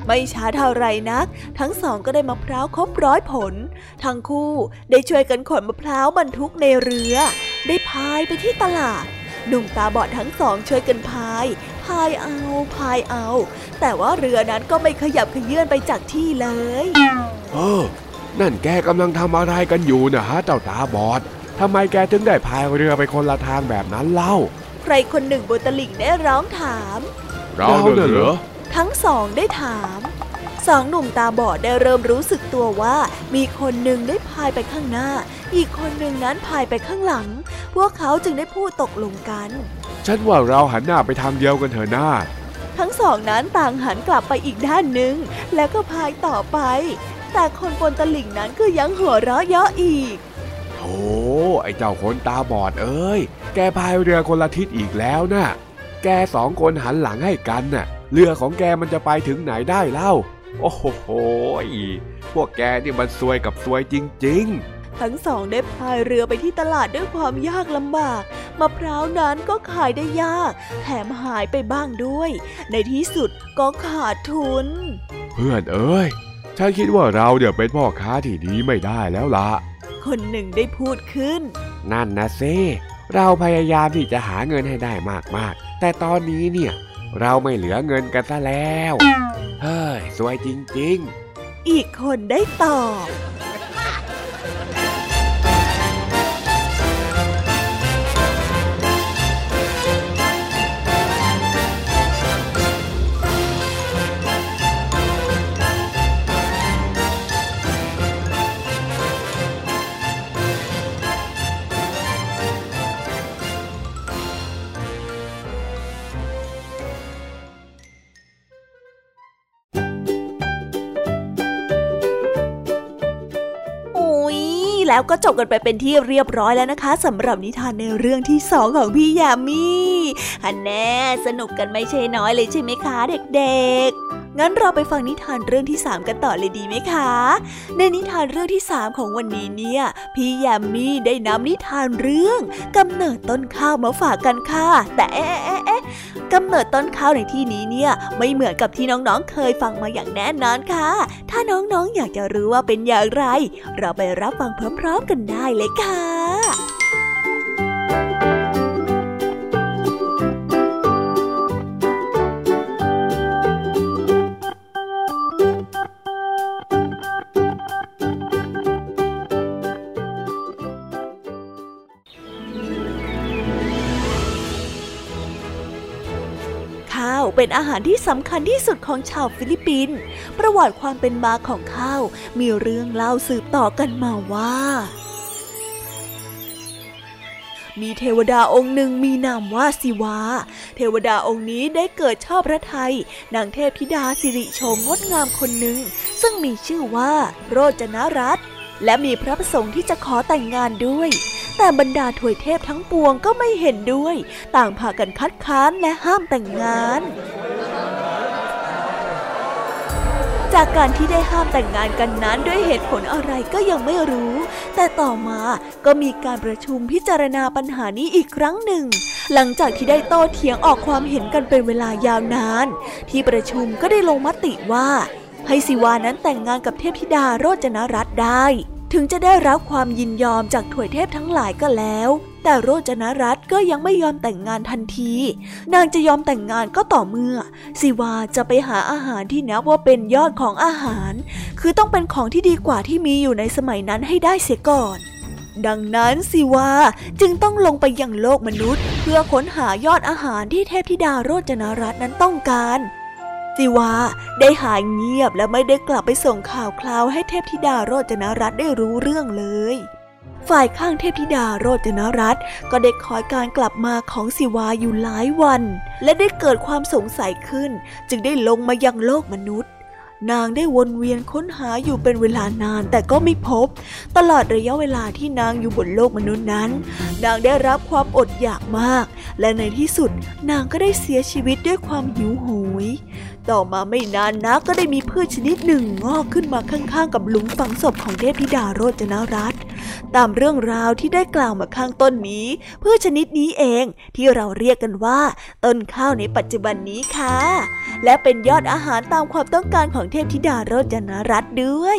ไม่ช้าเท่าไรนัก ทั้งสองก็ได้มะพร้าวครบร้อยผล ทั้งคู่ได้ช่วยกันขนมะพร้าวบรรทุกในเรือ ได้พายไปที่ตลาด หนุ่มตาบอดทั้งสองช่วยกันพาย พายเอาพายเอา แต่ว่าเรือนั้นก็ไม่ขยับขยื่นไปจากที่เลย เออ นั่นแกกำลังทำอะไรกันอยู่นะฮะเจ้าตาบอดทำไมแกถึงได้พายเรือไปคนละทางแบบนั้นเล่า ใครคนหนึ่งบนตลิ่งได้ร้องถาม เราเน่ะเหรอ ทั้งสองได้ถาม สองหนุ่มตาบอดได้เริ่มรู้สึกตัวว่า มีคนหนึ่งได้พายไปข้างหน้า อีกคนหนึ่งนั้นพายไปข้างหลัง พวกเขาจึงได้พูดตกลงกัน ฉันว่าเราหันหน้าไปทางเดียวกันเถอะหน้าทั้งสองนั้นต่างหันกลับไปอีกด้านหนึ่งแล้วก็พายต่อไป แต่คนบนตลิ่งนั้นก็ยังหัวเราะเยาะอีกโธ่ไอ้เจ้าคนตาบอดเอ้ย แกพายเรือคนละทิศอีกแล้วนะ่ะ แกสองคนหันหลังให้กันน่ะ เรือของแกมันจะไปถึงไหนได้เล่า โอ้โหโหยพวกแกนี่มันซวยกับซวยจริง ๆ ทั้งสองได้พายเรือไปที่ตลาดด้วยความยากลำบากมะพร้าวนั้นก็ขายได้ยาก แถมหายไปบ้างด้วย ในที่สุดก็ขาดทุน เพื่อนเอ้ย ฉันคิดว่าเราเดี๋ยวเป็นพ่อค้าที่ดีไม่ได้แล้วละ คนหนึ่งได้พูดขึ้น นั่นนะเซ่เราพยายามที่จะหาเงินให้ได้มากๆ แต่ตอนนี้เนี่ย เราไม่เหลือเงินกันซะแล้ว เฮ้ย สวยจริง ๆ อีกคนได้ตอบ แล้วก็จบกันไปเป็นที่เรียบร้อยแล้วนะคะสำหรับนิทานในเรื่องที่สองของพี่ยามีฮันแน่สนุกกันไม่ใช่น้อยเลยใช่ไหมคะเด็กๆ งั้นเราไปฟังนิทานเรื่องที่ 3 กันต่อเลยดีไหมคะ ในนิทานเรื่องที่ 3 ของวันนี้เนี่ย พี่ยามีได้นำนิทานเรื่องกำเนิดต้นข้าวมาฝากกันค่ะ แต่เอ๊ะเอ๊ะเอ๊ะกำเนิดต้นข้าวในที่นี้เนี่ย ไม่เหมือนกับที่น้องๆเคยฟังมาอย่างแน่นอนค่ะ ถ้าน้องๆอยากจะรู้ว่าเป็นอย่างไร เราไปรับฟังพร้อม ๆ กันได้เลยค่ะ เป็นอาหารที่สำคัญที่สุดของชาวฟิลิปปินส์ประวัติความเป็นมาของข้าว มีเรื่องเล่าสืบต่อกันมาว่า มีเทวดาองค์หนึ่งมีนามว่าศิวา เทวดาองค์นี้ได้เกิดชอบพระไทยนางเทพธิดาสิริโฉมงดงามคนหนึ่ง ซึ่งมีชื่อว่า โรจนรัตและมีพระประสงค์ที่จะขอแต่งงานด้วย แต่บรรดาถวยเทพทั้งปวงก็ไม่เห็นด้วย ต่างพากันคัดค้านและห้ามแต่งงาน จากการที่ได้ห้ามแต่งงานกันนั้นด้วยเหตุผลอะไรก็ยังไม่รู้ แต่ต่อมาก็มีการประชุมพิจารณาปัญหานี้อีกครั้งหนึ่ง หลังจากที่ได้โต้เถียงออกความเห็นกันเป็นเวลายาวนาน ที่ประชุมก็ได้ลงมติว่าให้สิวานั้นแต่งงานกับเทพธิดาโรจนรัตน์ได้ ถึงจะได้รับความยินยอมจากถวยเทพทั้งหลายก็แล้ว แต่โรจนรัตน์ก็ยังไม่ยอมแต่งงานทันที นางจะยอมแต่งงานก็ต่อเมื่อสิวาจะไปหาอาหารที่นับว่าเป็นยอดของอาหาร คือต้องเป็นของที่ดีกว่าที่มีอยู่ในสมัยนั้นให้ได้เสียก่อน ดังนั้นสิวาจึงต้องลงไปยังโลกมนุษย์ เพื่อค้นหายอดอาหารที่เทพธิดาโรจนรัตน์นั้นต้องการ สิวาได้หายเงียบและไม่ได้กลับไปส่งข่าวคราวให้เทพธิดาโรจนรัตน์ได้รู้เรื่องเลย ฝ่ายข้างเทพธิดาโรจนรัตน์ก็ได้คอยการกลับมาของสิวาอยู่หลายวัน และได้เกิดความสงสัยขึ้น จึงได้ลงมายังโลกมนุษย์นางได้วนเวียนค้นหาอยู่เป็นเวลานานแต่ก็ไม่พบ ตลอดระยะเวลาที่นางอยู่บนโลกมนุษย์นั้น นางได้รับความอดอยากมาก และในที่สุดนางก็ได้เสียชีวิตด้วยความหิวโหย ต่อมาไม่นานนักก็ได้มีพืชชนิดหนึ่งงอกขึ้นมาข้างๆ กับหลุมฝังศพของเทพธิดาโรจนรัตน์ตามเรื่องราวที่ได้กล่าวมาข้างต้นนี้พืชชนิดนี้เองที่เราเรียกกันว่า ต้นข้าวในปัจจุบันนี้ค่ะ และเป็นยอดอาหารตามความต้องการของเทพธิดาโรจนรัตน์ด้วย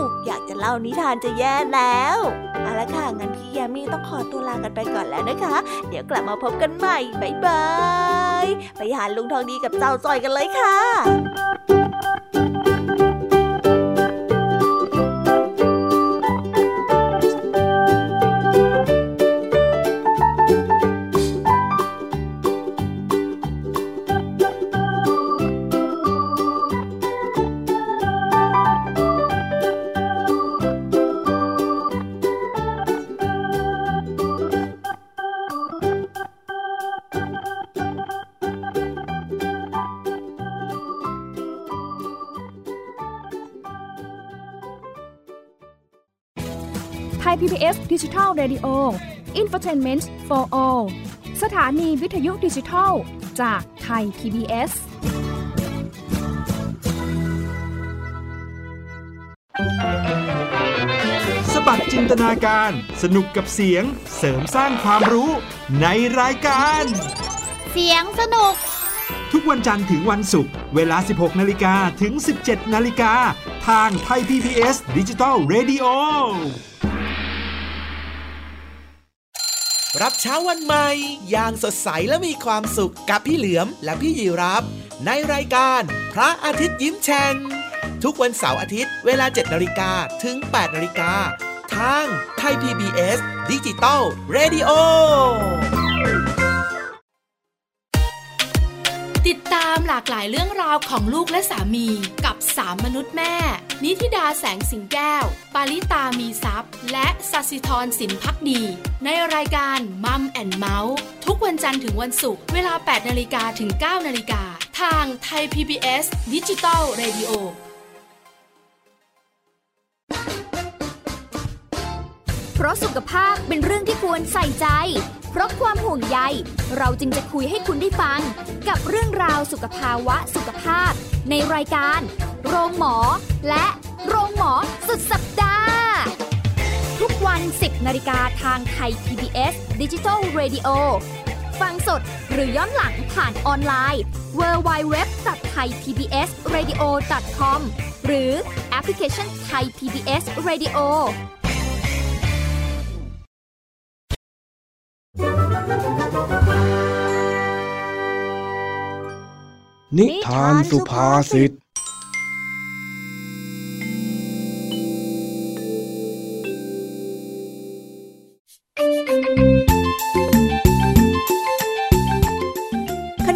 อยากจะเล่านิทานจะแย่แล้วเอาละค่ะงั้นพี่ยามีต้องขอตัวลากันไปก่อนแล้วนะคะ เดี๋ยวกลับมาพบกันใหม่บ๊ายบาย ไปหาลุงทองดีกับเจ้าจอยกันเลยค่ะ ไทย PBS ดิจิทัล Radio Infotainment for All สถานีวิทยุดิจิทัล จากไทย PBS สบัดจินตนาการ สนุกกับเสียง เสริมสร้างความรู้ในรายการ เสียงสนุก ทุกวันจันทร์ถึงวันศุกร์ เวลา 16 นาฬิกาถึง 17 นาฬิกา ทางไทย PPS ดิจิตอล Radio รับเช้าวันใหม่ อย่างสดใสและมีความสุขกับพี่เหลือมและพี่ยีรับ ในรายการพระอาทิตย์ยิ้มแฉ่งทุกวันเสาร์อาทิตย์เวลา 7นาฬิกาถึง 8นาฬิกาทางไทย PBS ดิจิตอล Radio ติดตามหลากหลายเรื่องราวของลูกและสามีกับสามมนุษย์แม่ นิธิดาแสงสิงแก้ว ปาริตามีซัพ์และสัสิธรสินพักดี ในรายการมัมแอนด์เมาท์ทุกวันจันทร์ถึงวันศุกร์เวลา 8นาฬิกาถึง 9นาฬิกาทางไทย PBS ดิจิตอล Radio เพราะสุขภาพเป็นเรื่องที่ควรใส่ใจ เพราะความห่วงใย เราจึงจะคุยให้คุณได้ฟัง กับเรื่องราวสุขภาวะสุขภาพ ในรายการ โรงหมอ และโรงหมอสุดสัปดาห์ ทุกวัน 10นาฬิกาทางไทย PBS Digital Radio ฟังสดหรือย้อนหลังผ่านออนไลน์ www.thaipbsradio.com หรือแอปพลิเคชัน Thai PBS Radio นิทานสุภาษิต ข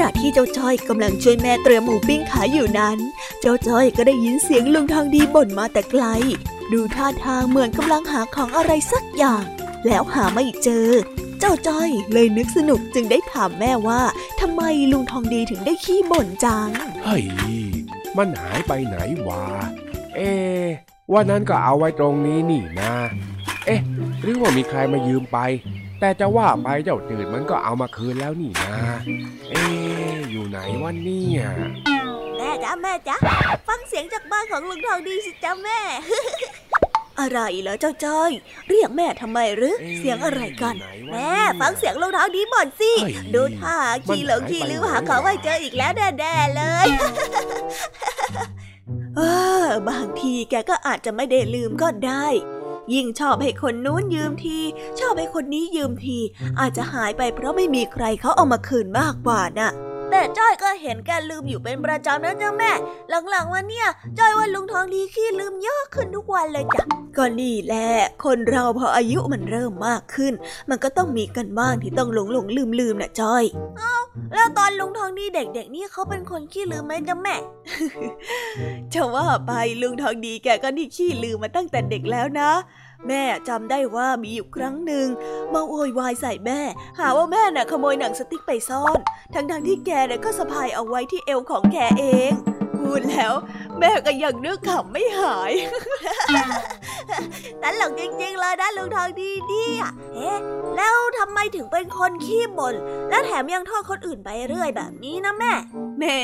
ณะที่เจ้าจ้อยกำลังช่วยแม่เตรียมหมูปิ้งขายอยู่นั้น เจ้าจ้อยก็ได้ยินเสียงลุงทองดีบ่นมาแต่ไกล ดูท่าทางเหมือนกำลังหาของอะไรสักอย่าง แล้วหาไม่เจอ เจ้าจ้อยเลยนึกสนุกจึงได้ถามแม่ว่าทำไมลุงทองดีถึงได้ขี้บ่นจัง เฮ้ย มันหายไปไหนวะ เอ๊ะวันนั้นก็เอาไว้ตรงนี้นี่นะ เอ๊ะ หรือว่ามีใครมายืมไป แต่จะว่าไปเจ้าจืดมันก็เอามาคืนแล้วนี่นะ เอ๊ะอยู่ไหนวันนี้แม่จ้าแม่จ้าฟังเสียงจากบ้านของลุงทองดีสิจ้าแม่ อะไรเหรอเจ้าจ้อย เรียกแม่ทำไมหรือเอ๊ะเสียงอะไรกันอยู่ไหนวะแม่ฟังเสียงลุงทองดีบ่นสิเฮ้ยดูท่าขี้หลงมันหายไปขี้ลืมไหนหาของไม่เจออีกแล้วแน่ๆเลยเออบางทีแกก็อาจจะไม่ได้ลืมก็ได้ ยิ่งชอบให้คนนู้นยืมที ชอบให้คนนี้ยืมที อาจจะหายไปเพราะไม่มีใครเขาเอามาคืนมากกว่าน่ะ แต่จ้อยก็เห็นแกลืมอยู่เป็นประจำนะจ้าแม่ หลังๆวันเนี่ยจ้อยว่าลุงทองดีขี้ลืมเยอะขึ้นทุกวันเลยจ้ะก็นี่แหละ คนเราพออายุมันเริ่มมากขึ้น มันก็ต้องมีกันบ้างที่ต้องหลงหลงลืมลืมนะจ้อย เอ้าแล้วตอนลุงทองดีเด็กๆนี่เขาเป็นคนขี้ลืมไหมจ้าแม่ จะว่าไปลุงทองดีแกก็นี่ขี้ลืมมาตั้งแต่เด็กแล้วนะ แม่จำได้ว่ามีอยู่ครั้งหนึ่งมาโวยวายใส่แม่ หาว่าแม่น่ะขโมยหนังสติ๊กไปซ่อน ทั้งๆที่แกน่ะก็สะพายเอาไว้ที่เอวของแกเองพูดแล้ว แม่ก็ยังนึกขำไม่หายตลกจริงๆเลยนะลุงทองดีเนี่ยเอ๊ะแล้วทำไมถึงเป็นคนขี้บ่น และแถมยังโทษคนอื่นไปเรื่อยแบบนี้นะแม่แหม่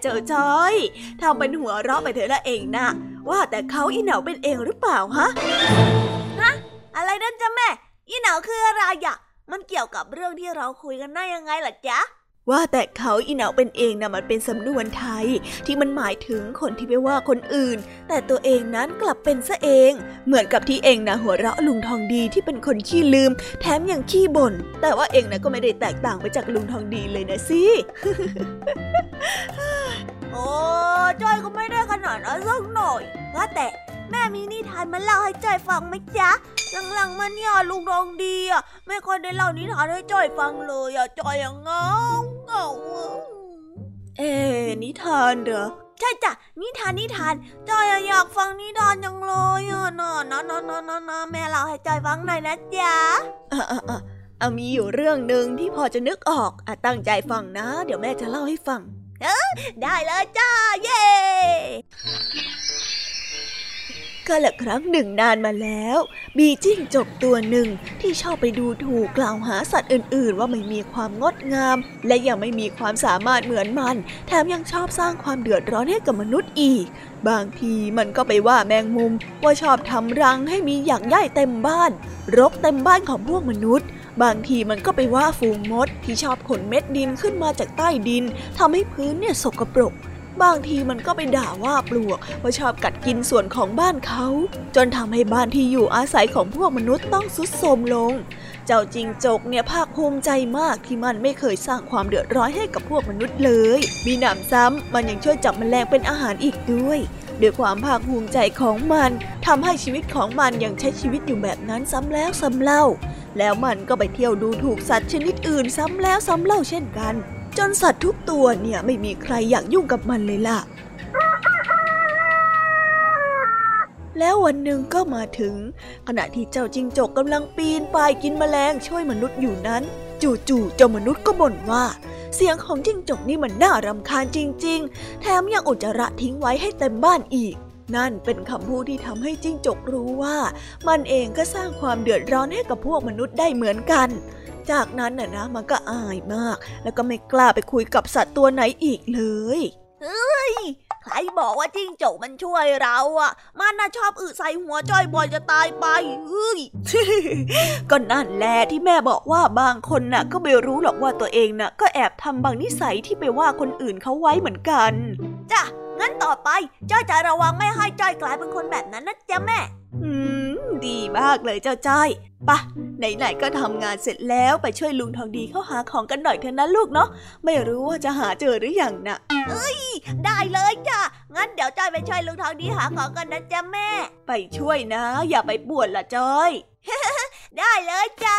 เจ้าจอยทำเป็นหัวเราะไปเถอะละเองนะ ว่าแต่เขาอีเหนาเป็นเองหรือเปล่าฮะ ฮะ อะไรนั่นจ้ะแม่ อีเหนาคืออะไรอะมันเกี่ยวกับเรื่องที่เราคุยกันได้ยังไงล่ะจ๊ะว่าแต่เขาอีเหนาเป็นเองนะมันเป็นสำนวนไทย ที่มันหมายถึงคนที่ไปว่าคนอื่น แต่ตัวเองนั้นกลับเป็นซะเอง เหมือนกับที่เองนะหัวเราะลุงทองดีที่เป็นคนขี้ลืม แถมยังขี้บ่นแต่ว่าเองนะก็ไม่ได้แตกต่างไปจากลุงทองดีเลยนะสิ โอ้จ้อยก็ไม่ได้ขนาดนั้นสักหน่อย ว่าแต่แม่มีนิทานมาเล่าให้จ้อยฟังไหมจ๊ะ หลังๆมาเนี่ยลุงทองดีอะไม่ค่อยได้เล่านิทานให้จ้อยฟังเลยอะจ้อยยังเงาเงาอะเอ๊ะนิทานเหรอใช่จ้ะนิทานนิทานจ้อยอะอยากฟังนิทานจังเลยอะน่ะนะนะนะนะนะแม่เล่าให้จ้อยฟังหน่อยนะจ๊ะอะอะอะเอามีอยู่เรื่องหนึ่งที่พอจะนึกออกอะตั้งใจฟังนะ เดี๋ยวแม่จะเล่าให้ฟังเออ ได้เลยจ้า เย้ก็ละครั้งหนึ่งนานมาแล้ว มีจิ้งจกตัวหนึ่งที่ชอบไปดูถูกกล่าวหาสัตว์อื่น ๆ ว่าไม่มีความงดงาม และยังไม่มีความสามารถเหมือนมัน แถมยังชอบสร้างความเดือดร้อนให้กับมนุษย์อีก บางทีมันก็ไปว่าแมงมุม ว่าชอบทำรังให้มีอย่างใหญ่เต็มบ้าน รกเต็มบ้านของพวกมนุษย์ บางทีมันก็ไปว่าฝูงมดที่ชอบขนเม็ดดินขึ้นมาจากใต้ดินทำให้พื้นเนี่ยสกปรก บางทีมันก็ไปด่าว่าปลวกว่าชอบกัดกินส่วนของบ้านเขา จนทำให้บ้านที่อยู่อาศัยของพวกมนุษย์ต้องสุดโทรมลง เจ้าจิงจกเนี่ยภาคภูมิใจมากที่มันไม่เคยสร้างความเดือดร้อนให้กับพวกมนุษย์เลย มีหนำซ้ำมันยังช่วยจับแมลงเป็นอาหารอีกด้วยด้วยความภาคภูมิใจของมันทำให้ชีวิตของมันยังใช้ชีวิตอยู่แบบนั้นซ้ำแล้วซ้ำเล่า แล้วมันก็ไปเที่ยวดูถูกสัตว์ชนิดอื่นซ้ำแล้วซ้ำเล่าเช่นกัน จนสัตว์ทุกตัวเนี่ยไม่มีใครอยากยุ่งกับมันเลยล่ะ แล้ววันหนึ่งก็มาถึง ขณะที่เจ้าจิงจกกำลังปีนป่ายกินแมลงช่วยมนุษย์อยู่นั้น จู่ๆเจ้ามนุษย์ก็บ่นว่า เสียงของจิงจกนี่มันน่ารำคาญจริง ๆ แถมยังอุจจาระทิ้งไว้ให้เต็มบ้านอีก นั่นเป็นคำพูดที่ทำให้จิ้งจกรู้ว่า มันเองก็สร้างความเดือดร้อนให้กับพวกมนุษย์ได้เหมือนกัน จากนั้นน่ะนะมันก็อายมาก แล้วก็ไม่กล้าไปคุยกับสัตว์ตัวไหนอีกเลยเฮ้ยใครบอกว่าจิ้งจกมันช่วยเราอะ มันน่ะชอบอึใส่หัวจอยบ่อยจะตายไปเฮ้ยก็นั่นแหละที่แม่บอกว่าบางคนน่ะ ก็ไม่รู้หรอกว่าตัวเองน่ะ ก็แอบทำบางนิสัยที่ไปว่าคนอื่นเขาไว้เหมือนกันจ้ะ งั้นต่อไปจ้อยจะระวังไม่ให้จ้อยกลายเป็นคนแบบนั้นนะจ๊ะแม่ อืม ดีมากเลยเจ้าจ้อยปะไหนๆก็ทำงานเสร็จแล้วไปช่วยลุงทองดีเข้าหาของกันหน่อยเถอะนะลูกเนาะไม่รู้ว่าจะหาเจอหรืออยังนะเอ้ย ได้เลยจ้ะงั้นเดี๋ยวจ้อยไปช่วยลุงทองดีหาของกันนะจ๊ะแม่ ไปช่วยนะ อย่าไปปวนละจ้อย ได้เลยจ้า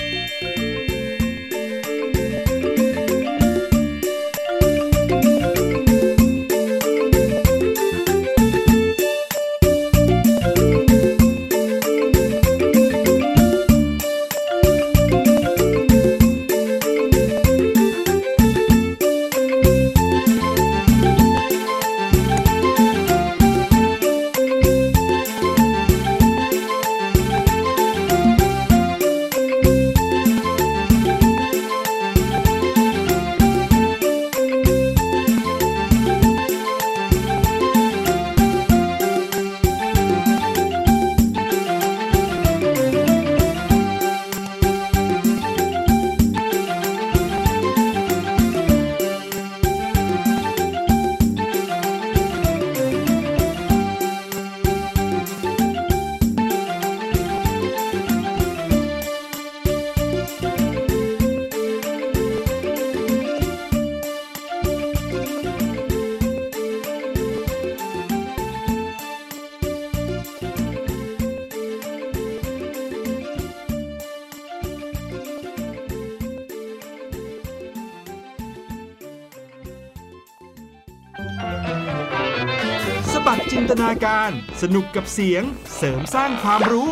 ตนาการ สนุกกับเสียงเสริมสร้างความรู้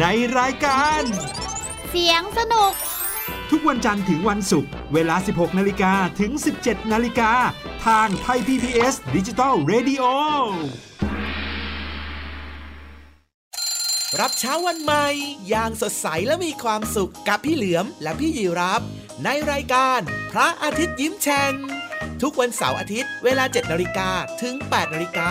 ในรายการ เสียงสนุก ทุกวันจันทร์ถึงวันศุกร์เวลา 16 นาฬิกาถึง 17 นาฬิกา ทางไทย PPS ดิจิตอล Radio รับเช้าวันใหม่ อย่างสดใสและมีความสุขกับพี่เหลือมและพี่ยีรับ ในรายการพระอาทิตย์ยิ้มแฉ่งทุกวันเสาร์อาทิตย์เวลา 7 นาฬิกาถึง 8 นาฬิกา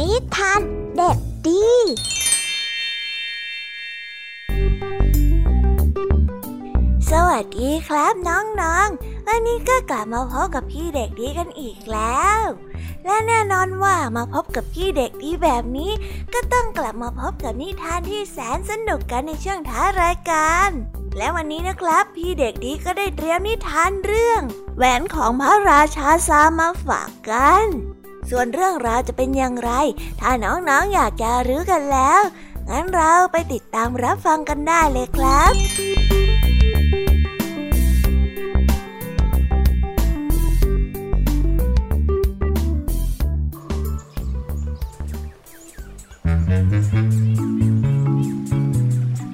นิทานเด็กดีสวัสดีครับน้องๆ วันนี้ก็กลับมาพบกับพี่เด็กดีกันอีกแล้ว และแน่นอนว่ามาพบกับพี่เด็กดีแบบนี้ ก็ต้องกลับมาพบกับนิทานที่แสนสนุกกันในช่วงท้ายรายการ และวันนี้นะครับ พี่เด็กดีก็ได้เตรียมนิทานเรื่อง แหวนของพระราชาซามาฝากกัน ส่วนเรื่องราวจะเป็นอย่างไร ถ้าน้องๆออยากจะรู้กันแล้ว งั้นเราไปติดตามรับฟังกันได้เลยครับ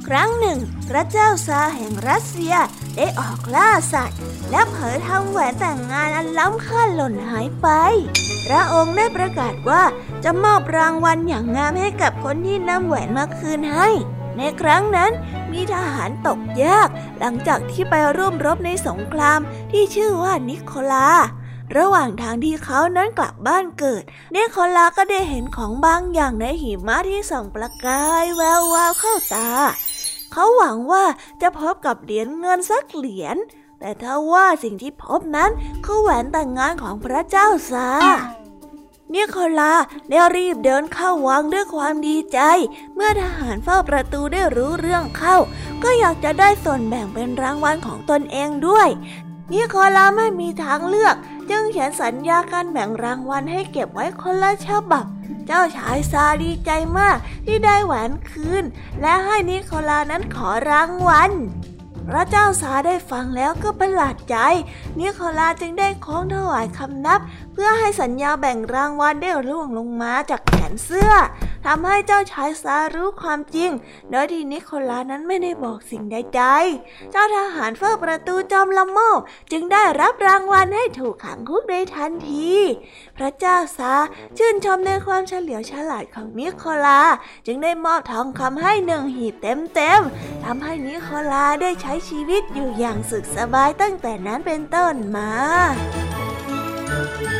ครั้งหนึ่ง พระเจ้าซาแห่งรัสเซียได้ออกล่าสัตว์ และเผยทำแหวนแต่งงานอันล้ำค่าหล่นหายไปพระองค์ได้ประกาศว่าจะมอบรางวัลอย่างงามให้กับคนที่นำแหวนมาคืนให้ ในครั้งนั้นมีทหารตกยาก หลังจากที่ไปร่วมรบในสงครามที่ชื่อว่านิโคลา ระหว่างทางที่เขานั้นกลับบ้านเกิด นิโคลาก็ได้เห็นของบางอย่างในหิมะที่ส่องประกายแวววาวเข้าตา เขาหวังว่าจะพบกับเหรียญเงินสักเหรียญ แต่ถ้าว่าสิ่งที่พบนั้นคือแหวนแต่งงานของพระเจ้าซาเนี่ยคลาได้รีบเดินเข้าวังด้วยความดีใจ เมื่อทหารเฝ้าประตูได้รู้เรื่องเข้า ก็อยากจะได้ส่วนแบ่งเป็นรางวัลของตนเองด้วย นิโคลาไม่มีทางเลือก จึงเขียนสัญญาการแบ่งรางวัลให้เก็บไว้คนละฉบับ เจ้าชายซาดีใจมากที่ได้แหวนคืน และให้นิโคลานั้นขอรางวัล พระเจ้าสาได้ฟังแล้วก็ประหลาดใจ นิโคลาจึงได้คล้องถวายคำนับ พื่อให้สัญญาแบ่งรางวัลได้ร่วงลงมาจากแขนเสื้อทำให้เจ้าชายซารู้ความจริง โดยที่นิโคลานั้นไม่ได้บอกสิ่งใดๆ เจ้าทหารเฝ้าประตูจอมละโมบจึงได้รับรางวัลให้ถูกขังคุกในทันที พระเจ้าซาชื่นชมในความเฉลียวฉลาดของนิโคลา จึงได้มอบทองคำให้หนึ่งหีบเต็มๆทำให้นิโคลาได้ใช้ชีวิตอยู่อย่างสุขสบายตั้งแต่นั้นเป็นต้นมาจ